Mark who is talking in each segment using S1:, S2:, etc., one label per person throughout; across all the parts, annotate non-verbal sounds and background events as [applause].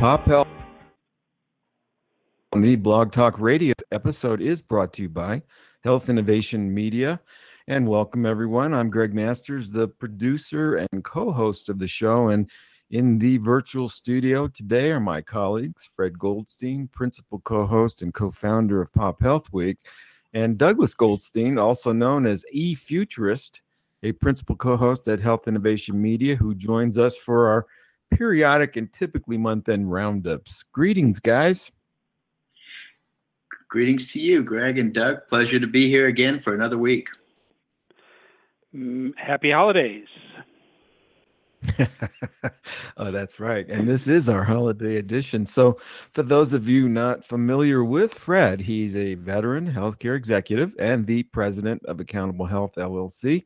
S1: Pop Health. The Blog Talk Radio episode is brought to you by Health Innovation Media. And welcome, everyone. I'm Gregg Masters, the producer and co host of the show. And in the virtual studio today are my colleagues, Fred Goldstein, principal co host and co founder of Pop Health Week, and Douglas Goldstein, also known as E Futurist, a principal co host at Health Innovation Media, who joins us for our periodic and typically month end roundups. Greetings, guys.
S2: Greetings to you, Gregg and Doug. Pleasure to be here again for another week.
S3: Mm, happy holidays. [laughs]
S1: oh, that's right. And this is our holiday edition. So, for those of you not familiar with Fred, he's a veteran healthcare executive and the president of Accountable Health LLC,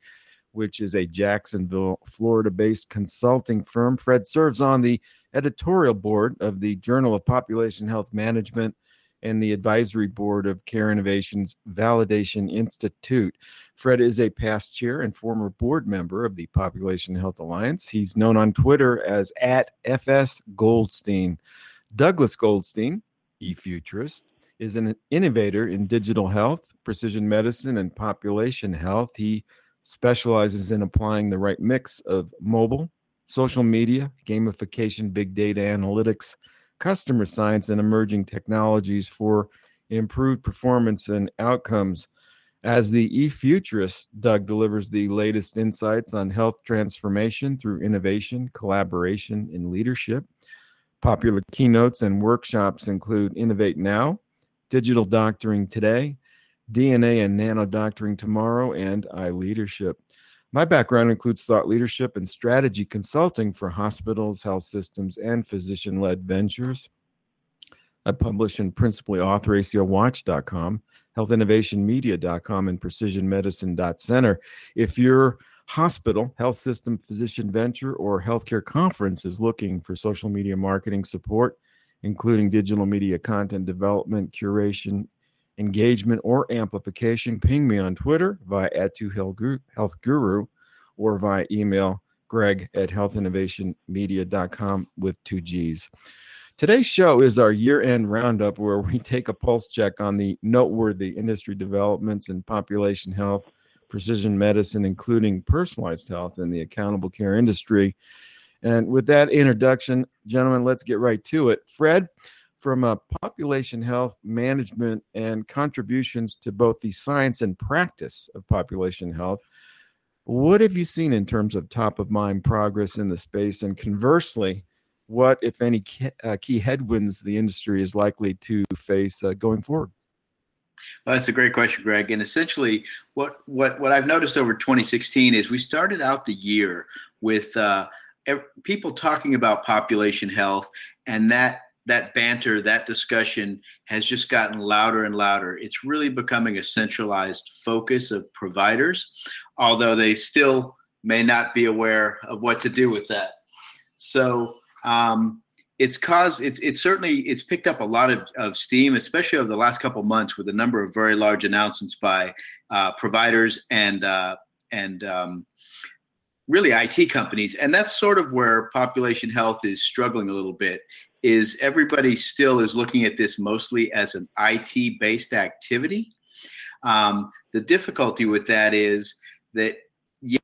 S1: which is a Jacksonville, Florida based consulting firm. Fred serves on the editorial board of the Journal of Population Health Management and the advisory board of Care Innovations Validation Institute. Fred is a past chair and former board member of the Population Health Alliance. He's known on Twitter as at FS Goldstein. Douglas Goldstein, e futurist, is an innovator in digital health, precision medicine, and population health. He specializes in applying the right mix of mobile, social media, gamification, big data analytics, customer science, and emerging technologies for improved performance and outcomes. As the e-futurist, Doug delivers the latest insights on health transformation through innovation, collaboration, and leadership. Popular keynotes and workshops include Innovate Now, Digital Doctoring Today, DNA and Nano Doctoring Tomorrow, and iLeadership. My background includes thought leadership and strategy consulting for hospitals, health systems, and physician led ventures. I publish and principally author ACOWatch.com, healthinnovationmedia.com, and precisionmedicine.center. If your hospital, health system, physician venture, or healthcare conference is looking for social media marketing support, including digital media content development, curation, engagement, or amplification, ping me on Twitter via at 2 Health Guru or via email gregg at healthinnovationmedia.com with two G's. Today's show is our year end roundup where we [laughs] take a pulse check on the noteworthy industry developments in population health, precision medicine, including personalized health and the accountable care industry. And with that introduction, gentlemen, let's get right to it. Fred, from a population health management and contributions to both the science and practice of population health. What have you seen in terms of top of mind progress in the space? And conversely, what, if any, key, uh, key headwinds the industry is likely to face uh, going forward?
S2: Well, that's a great question, Gregg. And essentially, what what what I've noticed over 2016 is we started out the year with uh, people talking about population health, and that that banter, that discussion has just gotten louder and louder. It's really becoming a centralized focus of providers, although they still may not be aware of what to do with that. So um, it's caused it's it's certainly it's picked up a lot of, of steam, especially over the last couple months, with a number of very large announcements by uh, providers and uh, and um, really IT companies, and that's sort of where population health is struggling a little bit is everybody still is looking at this mostly as an IT based activity. Um, the difficulty with that is that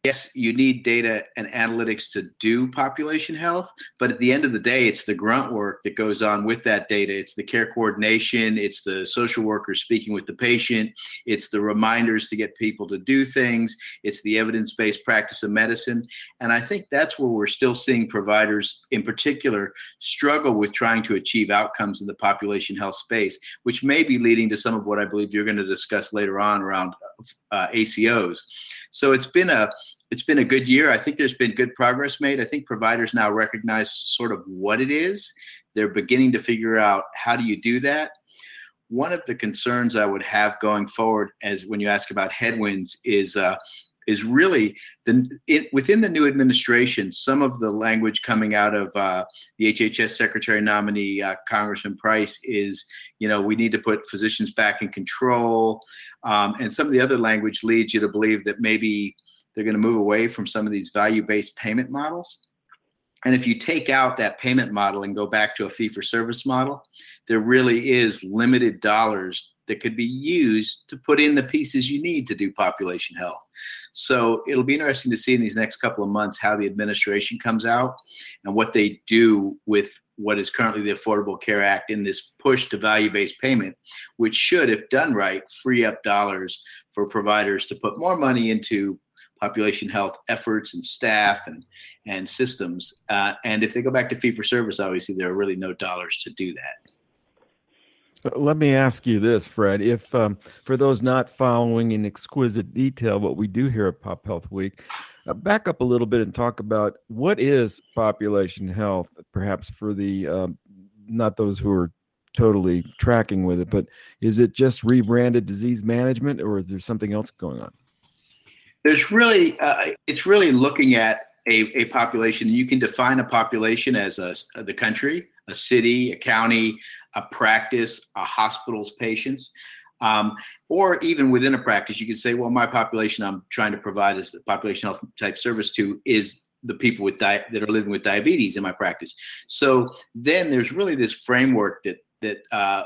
S2: yes, you need data and analytics to do population health, but at the end of the day, it's the grunt work that goes on with that data. It's the care coordination, it's the social worker speaking with the patient, it's the reminders to get people to do things, it's the evidence based practice of medicine. And I think that's where we're still seeing providers in particular struggle with trying to achieve outcomes in the population health space, which may be leading to some of what I believe you're going to discuss later on around uh, ACOs. So it's been a it's been a good year. I think there's been good progress made. I think providers now recognize sort of what it is. They're beginning to figure out how do you do that. One of the concerns I would have going forward, as when you ask about headwinds, is uh, is really the it, within the new administration. Some of the language coming out of uh, the HHS Secretary nominee uh, Congressman Price is, you know, we need to put physicians back in control, um, and some of the other language leads you to believe that maybe they're going to move away from some of these value-based payment models. And if you take out that payment model and go back to a fee for service model, there really is limited dollars that could be used to put in the pieces you need to do population health. So it'll be interesting to see in these next couple of months how the administration comes out and what they do with what is currently the Affordable Care Act in this push to value based payment, which should, if done right, free up dollars for providers to put more money into population health efforts and staff and and systems. Uh, and if they go back to fee for service, obviously there are really no dollars to do that.
S1: Let me ask you this, Fred. If um, for those not following in exquisite detail what we do here at Pop Health Week, uh, back up a little bit and talk about what is population health, perhaps for the um, not those who are totally tracking with it, but is it just rebranded disease management, or is there something else going on?
S2: there's really uh, it's really looking at a, a population. You can define a population as a, the country, a city, a county, a practice, a hospital's patients. Um, or even within a practice, you can say, well, my population I'm trying to provide as a population health type service to is the people with di- that are living with diabetes in my practice. So then there's really this framework that that uh,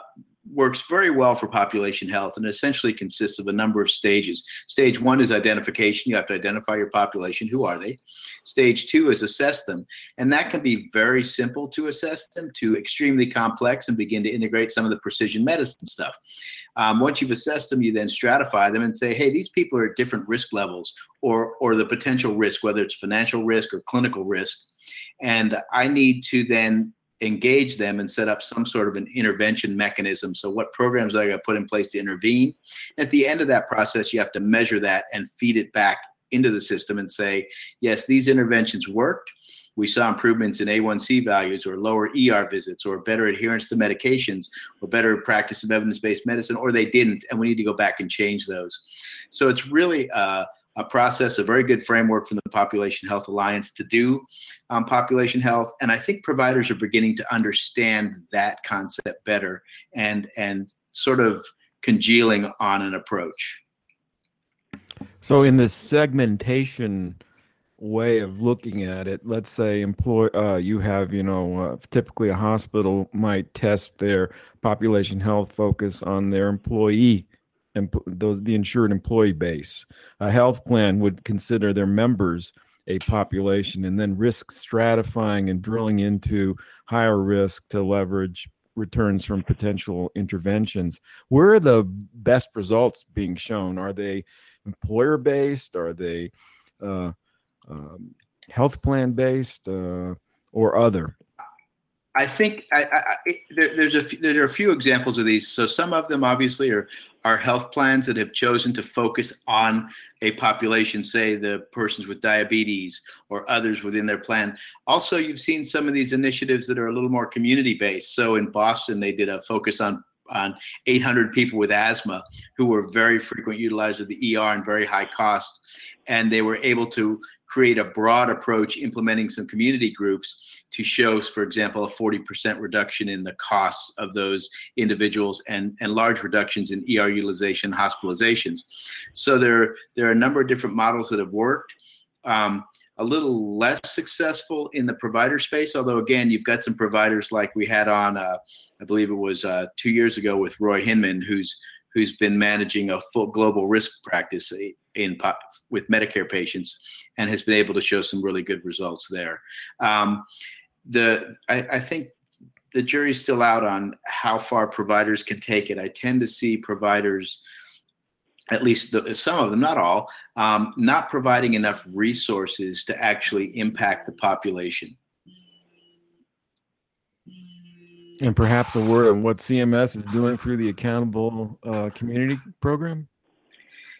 S2: works very well for population health and essentially consists of a number of stages. Stage one is identification. You have to identify your population. Who are they? Stage two is assess them. And that can be very simple to assess them to extremely complex and begin to integrate some of the precision medicine stuff. Um, once you've assessed them, you then stratify them and say, hey, these people are at different risk levels or, or the potential risk, whether it's financial risk or clinical risk. And I need to then engage them and set up some sort of an intervention mechanism. So, what programs are going to put in place to intervene? At the end of that process, you have to measure that and feed it back into the system and say, yes, these interventions worked. We saw improvements in A1C values or lower ER visits or better adherence to medications or better practice of evidence based medicine, or they didn't, and we need to go back and change those. So, it's really uh, a process, a very good framework from the Population Health Alliance to do um, population health. And I think providers are beginning to understand that concept better and and sort of congealing on an approach.
S1: So in this segmentation way of looking at it, let's say employ uh, you have you know uh, typically a hospital might test their population health focus on their employee those the insured employee base. A health plan would consider their members a population and then risk stratifying and drilling into higher risk to leverage returns from potential interventions. Where are the best results being shown? Are they employer based? Are they uh, um, health plan based uh, or other?
S2: I think I, I, there, there's a there are a few examples of these. So some of them obviously are are health plans that have chosen to focus on a population, say the persons with diabetes or others within their plan. Also, you've seen some of these initiatives that are a little more community based. So in Boston, they did a focus on on 800 people with asthma who were very frequent utilizers of the ER and very high cost, and they were able to create a broad approach implementing some community groups to show, for example, a 40% reduction in the costs of those individuals and, and large reductions in ER utilization, hospitalizations. So there, there are a number of different models that have worked. Um, a little less successful in the provider space, although again, you've got some providers like we had on, uh, I believe it was uh, two years ago with Roy Hinman, who's who's been managing a full global risk practice in with Medicare patients and has been able to show some really good results there. Um, the I, I think the jury's still out on how far providers can take it. I tend to see providers, at least the, some of them, not all, um, not providing enough resources to actually impact the population.
S1: And perhaps a word on what CMS is doing through the Accountable uh, Community Program.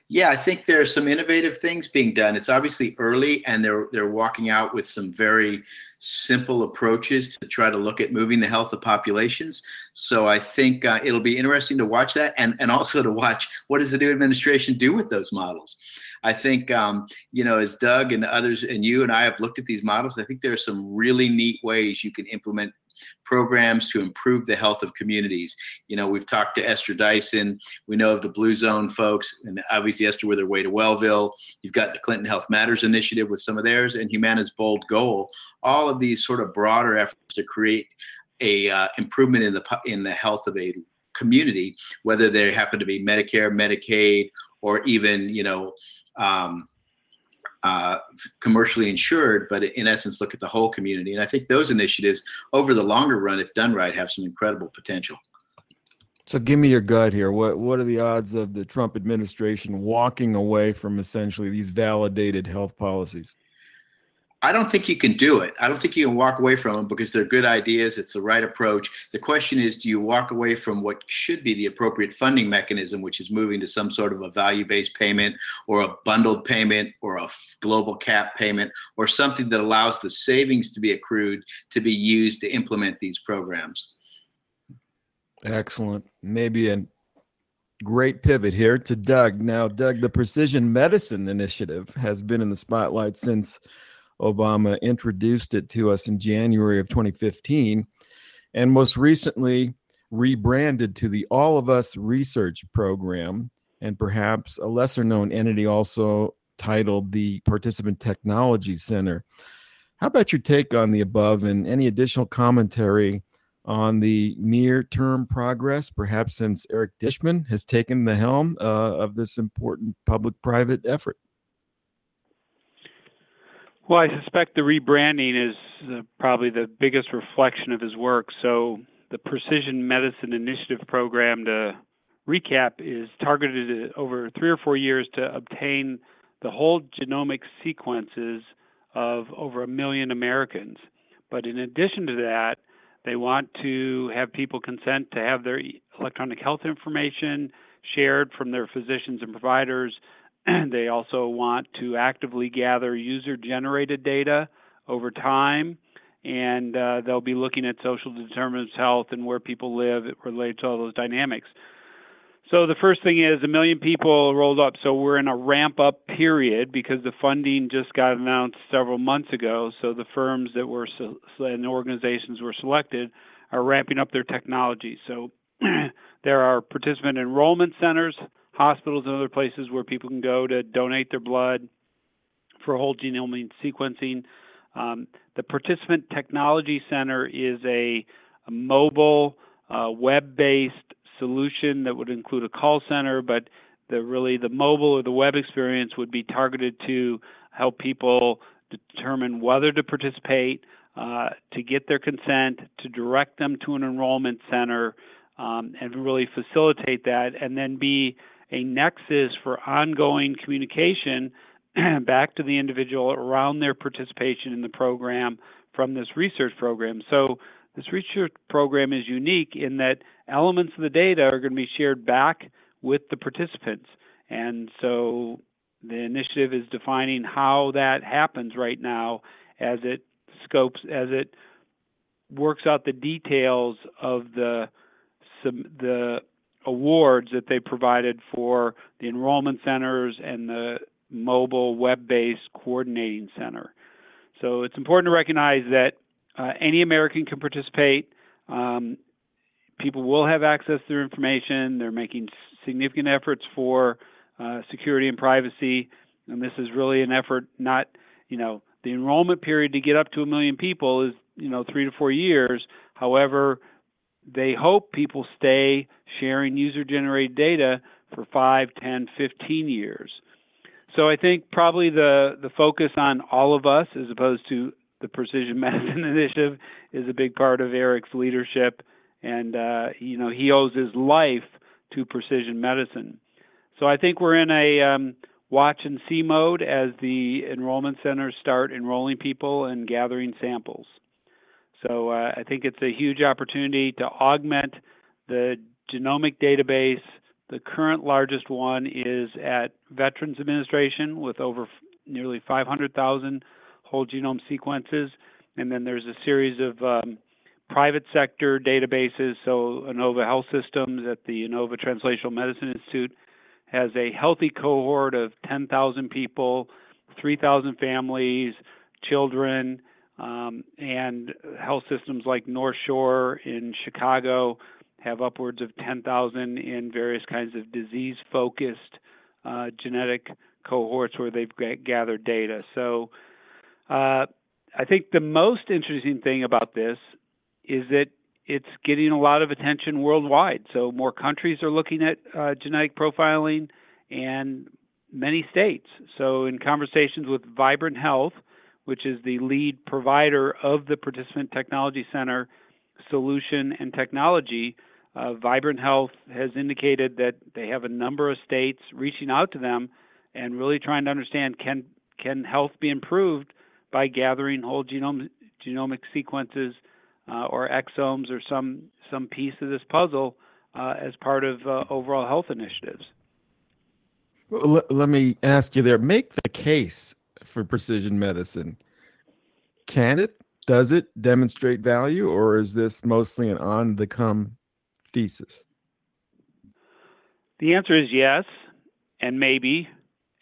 S2: Yeah, I think there's some innovative things being done. It's obviously early, and they're they're walking out with some very simple approaches to try to look at moving the health of populations. So I think uh, it'll be interesting to watch that, and and also to watch what does the new administration do with those models. I think um, you know, as Doug and others and you and I have looked at these models, I think there are some really neat ways you can implement programs to improve the health of communities. You know, we've talked to Esther Dyson. We know of the Blue Zone folks, and obviously Esther with her way to Wellville. You've got the Clinton Health Matters initiative with some of theirs, and Humana's bold goal. All of these sort of broader efforts to create a uh, improvement in the in the health of a community, whether they happen to be Medicare, Medicaid, or even you know um, uh, commercially insured, but in essence, look at the whole community. And I think those initiatives, over the longer run, if done right, have some incredible potential.
S1: So, give me your gut here. What what are the odds of the Trump administration walking away from essentially these validated health policies?
S2: I don't think you can do it. I don't think you can walk away from them because they're good ideas. It's the right approach. The question is, do you walk away from what should be the appropriate funding mechanism, which is moving to some sort of a value based payment or a bundled payment or a global cap payment or something that allows the savings to be accrued to be used to implement these programs?
S1: Excellent. Maybe a great pivot here to Doug. Now, Doug, the Precision Medicine Initiative has been in the spotlight since Obama introduced it to us in January of 2015, and most recently rebranded to the All of Us Research Program, and perhaps a lesser known entity also titled the Participant Technology Center. How about your take on the above and any additional commentary on the near term progress, perhaps since Eric Dishman has taken the helm uh, of this important public private effort?
S3: Well, I suspect the rebranding is uh, probably the biggest reflection of his work. So, the Precision Medicine Initiative program, to recap, is targeted over three or four years to obtain the whole genomic sequences of over a million Americans. But in addition to that, they want to have people consent to have their electronic health information shared from their physicians and providers [clears throat] they also want to actively gather user generated data over time, and uh, they'll be looking at social determinants of health and where people live related to all those dynamics. So the first thing is a million people rolled up. So we're in a ramp up period because the funding just got announced several months ago. So the firms that were and organizations were selected are ramping up their technology. So [clears throat] there are participant enrollment centers hospitals and other places where people can go to donate their blood for whole genome sequencing. Um, the Participant Technology Center is a, a mobile, uh, web-based solution that would include a call center, but the really the mobile or the web experience would be targeted to help people determine whether to participate, uh, to get their consent, to direct them to an enrollment center, um, and really facilitate that, and then be a nexus for ongoing communication [clears throat] back to the individual around their participation in the program from this research program. So this research program is unique in that elements of the data are going to be shared back with the participants. And so the initiative is defining how that happens right now as it scopes, as it works out the details of the the awards that they provided for the enrollment centers and the mobile web-based coordinating center. So it's important to recognize that uh, any American can participate. Um, people will have access to their information. They're making significant efforts for uh, security and privacy, and this is really an effort. Not, you know, the enrollment period to get up to a million people is, you know, three to four years. However, they hope people stay sharing user generated data for 5, 10, 15 years. So I think probably the, the focus on all of us as opposed to the Precision [laughs] Medicine Initiative is a big part of Eric's leadership. And, uh, you know, he owes his life to precision medicine. So I think we're in a um, watch and see mode as the enrollment centers start enrolling people and gathering samples. So uh, I think it's a huge opportunity to augment the genomic database. The current largest one is at Veterans Administration with over nearly 500,000 whole genome sequences. And then there's a series of um, private sector databases. So Inova Health Systems at the Inova Translational Medicine Institute has a healthy cohort of 10,000 people, 3,000 families, children, Um, and health systems like North Shore in Chicago have upwards of 10,000 in various kinds of disease focused uh, genetic cohorts where they've gathered data. So uh, I think the most interesting thing about this is that it's getting a lot of attention worldwide. So more countries are looking at uh, genetic profiling and many states. So in conversations with Vibrant Health, which is the lead provider of the Participant Technology Center solution and technology, uh, Vibrant Health has indicated that they have a number of states reaching out to them and really trying to understand can can health be improved by gathering whole genome genomic sequences uh, or exomes or some some piece of this puzzle uh, as part of uh, overall health initiatives.
S1: Well, let me ask you there. Make the case for precision medicine. Can it? Does it demonstrate value, or is this mostly an on the come thesis?
S3: The answer is yes, and maybe,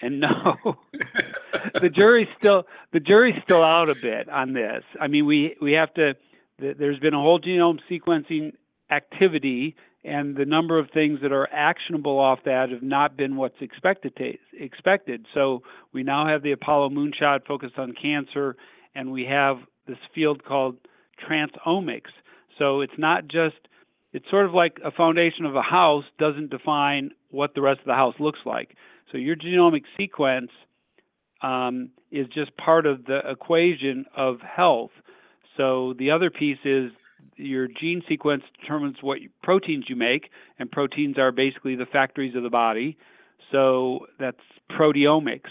S3: and no. [laughs] the jury's still the jury's still out a bit on this. I mean, we we have to. There's been a whole genome sequencing activity, and the number of things that are actionable off that have not been what's expected. Expected. So we now have the Apollo moonshot focused on cancer, and we have this field called transomics. So it's not just it's sort of like a foundation of a house doesn't define what the rest of the house looks like. So your genomic sequence um, is just part of the equation of health. So the other piece is your gene sequence determines what proteins you make, and proteins are basically the factories of the body. So that's proteomics.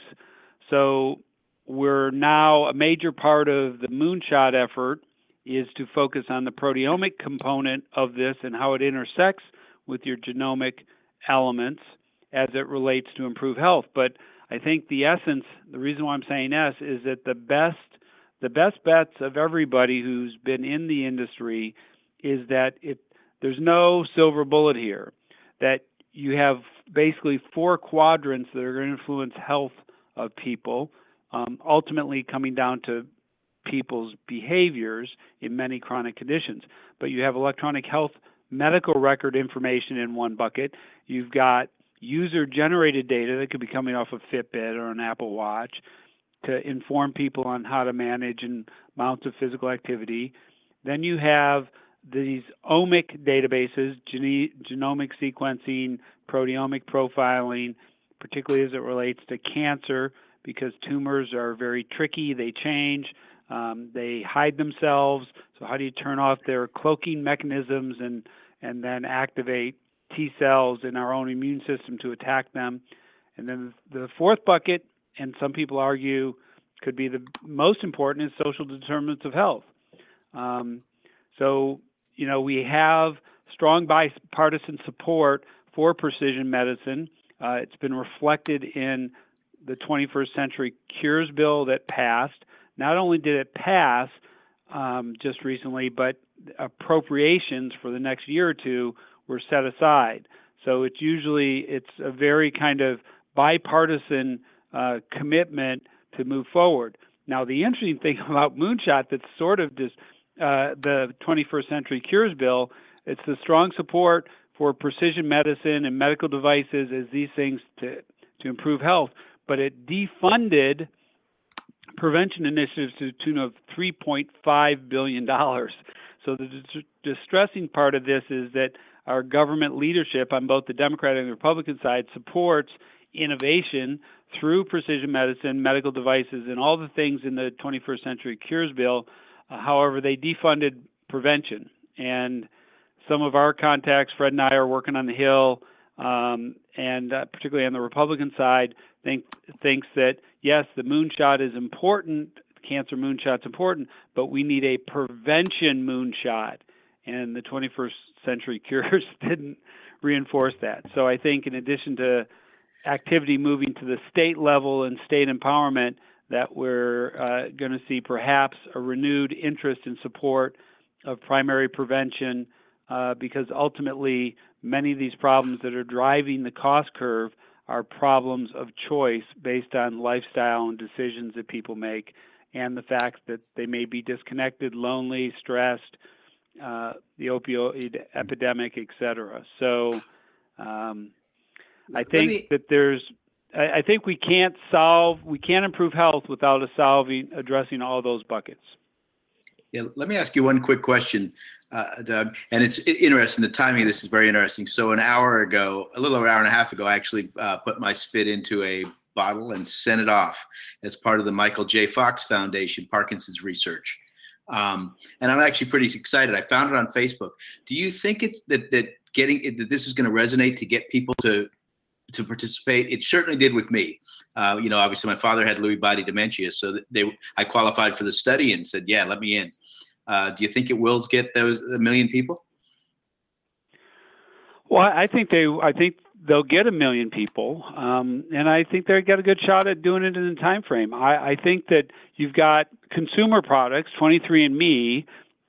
S3: So we're now a major part of the moonshot effort is to focus on the proteomic component of this and how it intersects with your genomic elements as it relates to improve health. But I think the essence, the reason why I'm saying S, is that the best the best bets of everybody who's been in the industry is that it there's no silver bullet here. That you have basically four quadrants that are going to influence health of people, um, ultimately coming down to people's behaviors in many chronic conditions. But you have electronic health medical record information in one bucket. You've got user generated data that could be coming off a Fitbit or an Apple Watch to inform people on how to manage and amounts of physical activity. Then you have these omic databases, gene- genomic sequencing, proteomic profiling, particularly as it relates to cancer, because tumors are very tricky, they change. Um, they hide themselves. So how do you turn off their cloaking mechanisms and and then activate T cells in our own immune system to attack them? And then the fourth bucket, and some people argue could be the most important, is social determinants of health. Um, so you know we have strong bipartisan support for precision medicine. Uh, it's been reflected in the 21st Century Cures Bill that passed. Not only did it pass um, just recently, but appropriations for the next year or two were set aside. So it's usually it's a very kind of bipartisan uh, commitment to move forward. Now the interesting thing [laughs] about Moonshot that's sort of just uh, the 21st Century Cures Bill, it's the strong support for precision medicine and medical devices as these things to to improve health, but it defunded prevention initiatives to the tune of $3.5 billion. So the distressing part of this is that our government leadership on both the Democratic and the Republican side supports innovation through precision medicine, medical devices, and all the things in the 21st Century Cures Bill. Uh, however, they defunded prevention. And some of our contacts, Fred and I, are working on the Hill, um, and uh, particularly on the Republican side, think thinks that yes, the moonshot is important, cancer moonshot's important, but we need a prevention moonshot. And the 21st century [laughs] cures didn't reinforce that. So I think in addition to activity moving to the state level and state empowerment, that we're uh, going to see perhaps a renewed interest and support of primary prevention uh, because ultimately many of these problems that are driving the cost curve are problems of choice based on lifestyle and decisions that people make. and the fact that they may be disconnected, lonely, stressed, uh, the opioid epidemic, etc. So um, I think me... that there's I, I think we can't solve we can't improve health without solving addressing all those buckets.
S2: Yeah, let me ask you one quick question, uh, Doug. And it's interesting. The timing of this is very interesting. So an hour ago, a little over an hour and a half ago, I actually uh, put my spit into a bottle and sent it off as part of the Michael J. Fox Foundation Parkinson's research. Um, and I'm actually pretty excited. I found it on Facebook. Do you think it, that that getting that this is going to resonate to get people to to participate? It certainly did with me. Uh, you know, obviously my father had Lewy body dementia, so they I qualified for the study and said, "Yeah, let me in." Uh, do you think it will get those a million people?
S3: Well, I think they. I think they'll get a million people, um, and I think they got a good shot at doing it in the time frame. I, I think that you've got consumer products, 23andMe,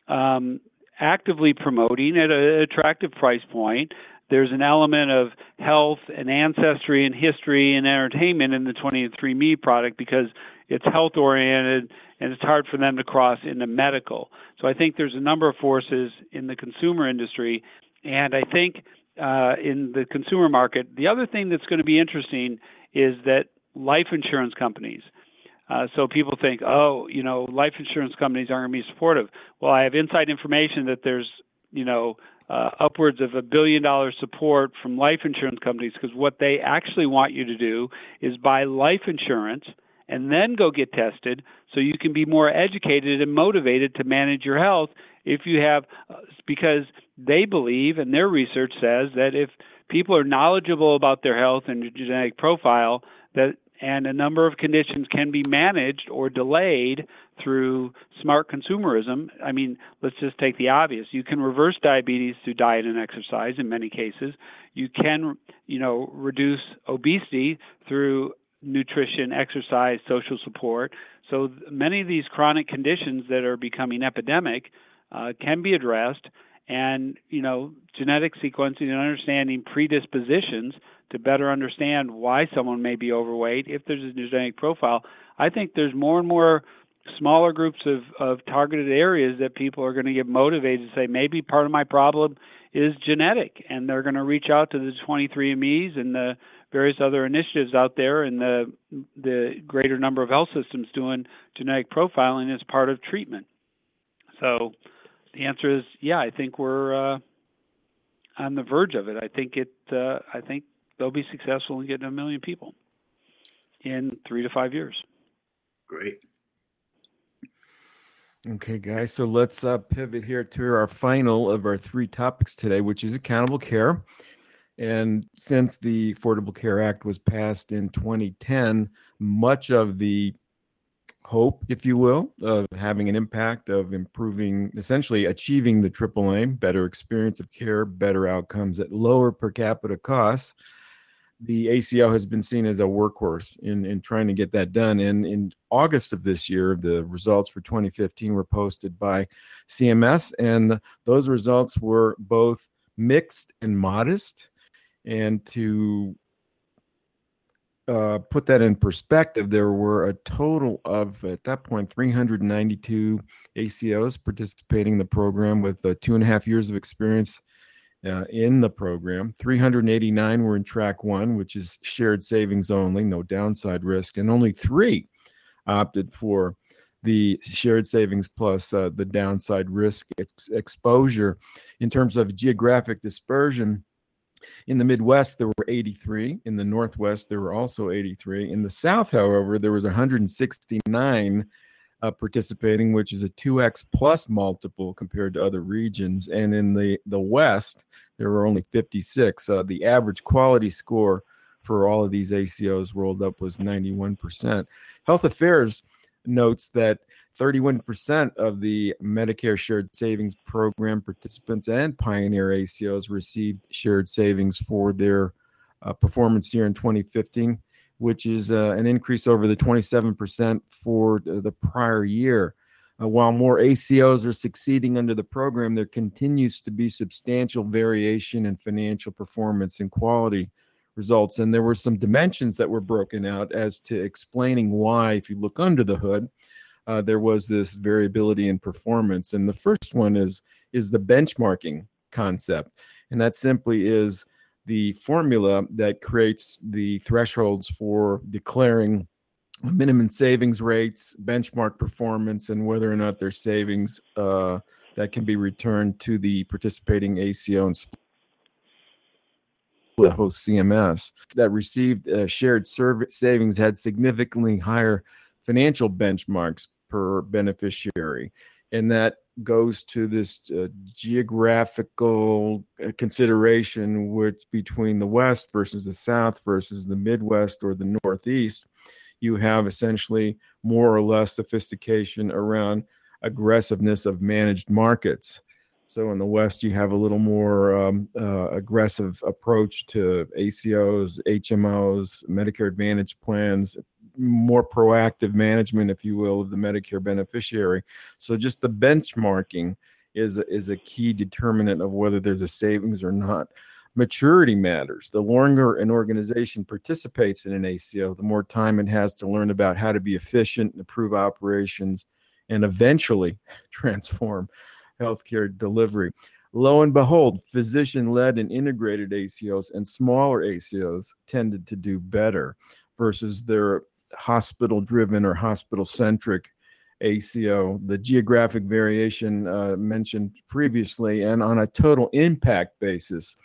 S3: um, actively promoting at an attractive price point. There's an element of health and ancestry and history and entertainment in the 23andMe product because it's health oriented and it's hard for them to cross into medical. So I think there's a number of forces in the consumer industry, and I think uh, in the consumer market. The other thing that's going to be interesting is that life insurance companies. Uh, so people think, oh, you know, life insurance companies aren't going to be supportive. Well, I have inside information that there's, you know, uh, upwards of a billion dollar support from life insurance companies because what they actually want you to do is buy life insurance and then go get tested so you can be more educated and motivated to manage your health if you have uh, because they believe and their research says that if people are knowledgeable about their health and genetic profile that and a number of conditions can be managed or delayed through smart consumerism. I mean, let's just take the obvious. You can reverse diabetes through diet and exercise in many cases. You can, you know, reduce obesity through nutrition, exercise, social support. So many of these chronic conditions that are becoming epidemic uh, can be addressed and you know genetic sequencing and understanding predispositions to better understand why someone may be overweight if there's a genetic profile i think there's more and more smaller groups of, of targeted areas that people are going to get motivated to say maybe part of my problem is genetic and they're going to reach out to the 23andme's and the various other initiatives out there and the the greater number of health systems doing genetic profiling as part of treatment so the answer is yeah. I think we're uh, on the verge of it. I think it. Uh, I think they'll be successful in getting a million people in three to five years.
S2: Great.
S1: Okay, guys. So let's uh, pivot here to our final of our three topics today, which is accountable care. And since the Affordable Care Act was passed in 2010, much of the hope, if you will, of having an impact of improving, essentially achieving the triple aim, better experience of care, better outcomes at lower per capita costs. The ACO has been seen as a workhorse in, in trying to get that done. And in August of this year, the results for 2015 were posted by CMS, and those results were both mixed and modest. And to uh, put that in perspective, there were a total of, at that point, 392 ACOs participating in the program with uh, two and a half years of experience uh, in the program. 389 were in track one, which is shared savings only, no downside risk, and only three opted for the shared savings plus uh, the downside risk ex- exposure. In terms of geographic dispersion, in the Midwest, there were 83. In the Northwest, there were also 83. In the South, however, there was 169 uh, participating, which is a 2x plus multiple compared to other regions. And in the, the West, there were only 56. Uh, the average quality score for all of these ACOs rolled up was 91%. Health Affairs notes that 31% of the Medicare Shared Savings Program participants and Pioneer ACOs received shared savings for their uh, performance year in 2015, which is uh, an increase over the 27% for the prior year. Uh, while more ACOs are succeeding under the program, there continues to be substantial variation in financial performance and quality results. And there were some dimensions that were broken out as to explaining why, if you look under the hood, uh, there was this variability in performance. And the first one is is the benchmarking concept, and that simply is the formula that creates the thresholds for declaring minimum savings rates, benchmark performance, and whether or not there's savings uh, that can be returned to the participating ACO and the host CMS that received uh, shared savings had significantly higher financial benchmarks per beneficiary. And that goes to this uh, geographical uh, consideration which between the west versus the south versus the midwest or the northeast you have essentially more or less sophistication around aggressiveness of managed markets. So in the West, you have a little more um, uh, aggressive approach to ACOs, HMOs, Medicare Advantage plans, more proactive management, if you will, of the Medicare beneficiary. So just the benchmarking is is a key determinant of whether there's a savings or not. Maturity matters. The longer an organization participates in an ACO, the more time it has to learn about how to be efficient, improve operations, and eventually [laughs] transform healthcare delivery. Lo and behold, physician led and integrated ACOs and smaller ACOs tended to do better versus their hospital driven or hospital centric ACO. The geographic variation uh, mentioned previously, and on a total impact basis,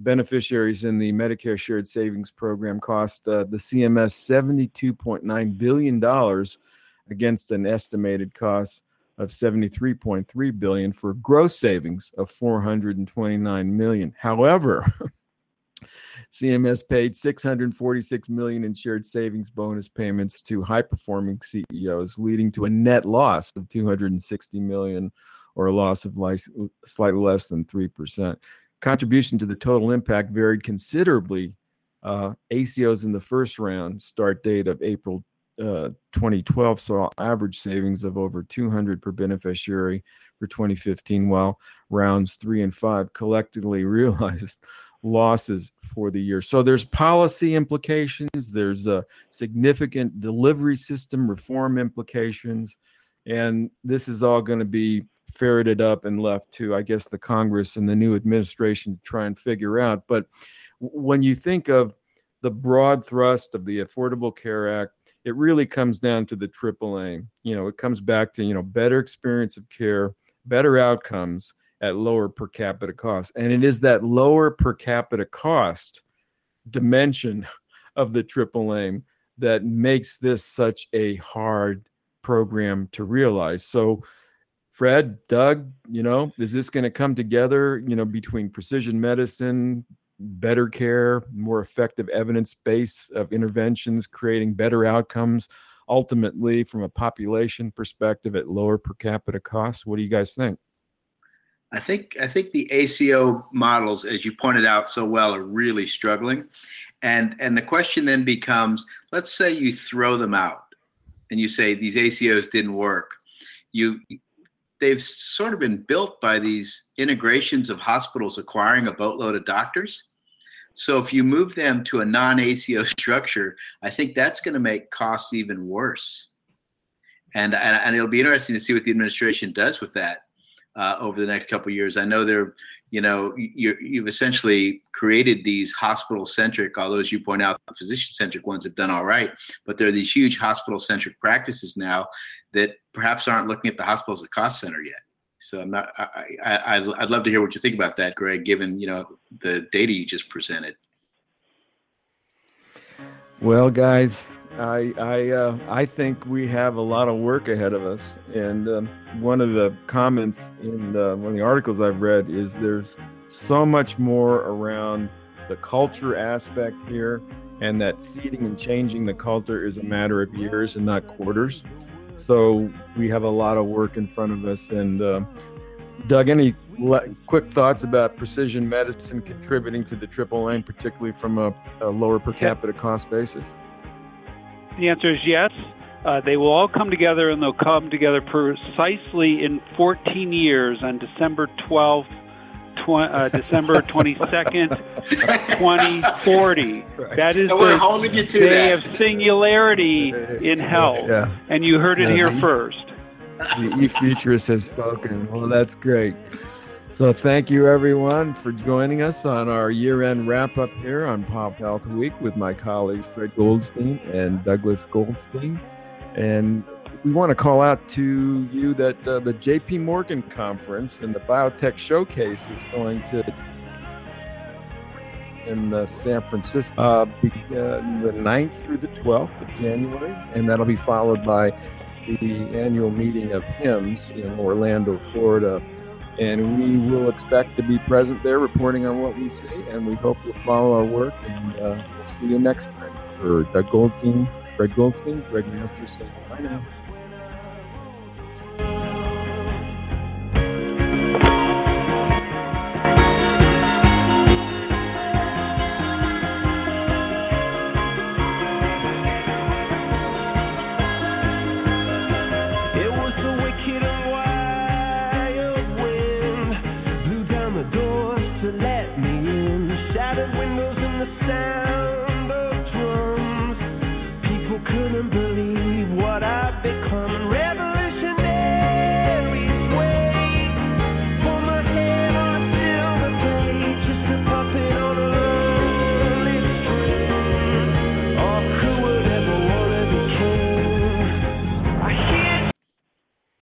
S1: beneficiaries in the Medicare Shared Savings Program cost uh, the CMS $72.9 billion against an estimated cost of 73.3 billion for gross savings of 429 million. However, [laughs] CMS paid 646 million in shared savings bonus payments to high-performing ACOs, leading to a net loss of 260 million, or a loss of slightly less than three percent. Contribution to the total impact varied considerably. Uh, ACOs in the first round, start date of April uh, 2012 saw average savings of over 200 per beneficiary for 2015, while rounds three and five collectively [laughs] realized losses for the year. So there's policy implications, there's a significant delivery system reform implications, and this is all going to be ferreted up and left to, I guess, the Congress and the new administration to try and figure out. But when you think of the broad thrust of the Affordable Care Act, it really comes down to the triple aim. You know, it comes back to, you know, better experience of care, better outcomes at lower per capita cost. And it is that lower per capita cost dimension [laughs] of the triple aim that makes this such a hard program to realize. So, Fred, Doug, you know, is this going to come together, you know, between precision medicine, better care, more effective evidence base of interventions, creating better outcomes, ultimately from a population perspective at lower per capita costs. What do you guys think?
S2: I think I think the ACO models, as you pointed out so well, are really struggling, and and the question then becomes: Let's say you throw them out, and you say these ACOs didn't work. You they've sort of been built by these integrations of hospitals acquiring a boatload of doctors. So if you move them to a non-ACO [laughs] structure, I think that's going to make costs even worse. And, and, and it'll be interesting to see what the administration does with that uh, over the next couple years. I know they're, you know, you have essentially created these hospital-centric, although as you point out, the physician-centric ones have done all right, but there are these huge hospital-centric practices now that perhaps aren't looking at the hospital as a cost center yet. So I'm not. I, I I'd love to hear what you think about that, Gregg. Given you know the data you just presented.
S1: Well, guys, I I uh, I think we have a lot of work ahead of us, and um, one of the comments in the, one of the articles I've read is there's so much more around the culture aspect here, and that seeding and changing the culture is a matter of years and not quarters. So we have a lot of work in front of us. And uh, Doug, any le- quick thoughts about precision medicine contributing to the triple aim, particularly from a, a lower per capita cost basis?
S3: The answer is yes. Uh, they will all come together and they'll come together precisely in 14 years on December 12th, tw- uh, [laughs] December 22nd, 2040. That is
S2: And
S3: the
S2: holding you to
S3: day
S2: that.
S3: of singularity in hell.
S1: Yeah.
S3: And you heard it
S1: Yeah,
S3: here
S1: the-
S3: first.
S1: The e-futurist has spoken. Well, that's great. So thank you everyone for joining us on our year-end wrap-up here on Pop Health Week with my colleagues Fred Goldstein and Douglas Goldstein. And we want to call out to you that uh, the JP Morgan conference and the biotech showcase is going to in uh, San Francisco uh, the 9th through the 12th of January, and that'll be followed by the annual meeting of HIMSS in Orlando, Florida. And we will expect to be present there reporting on what we see, and we hope you'll follow our work. And uh, we'll see you next time. For Doug Goldstein, Fred Goldstein, Gregg Masters saying bye now.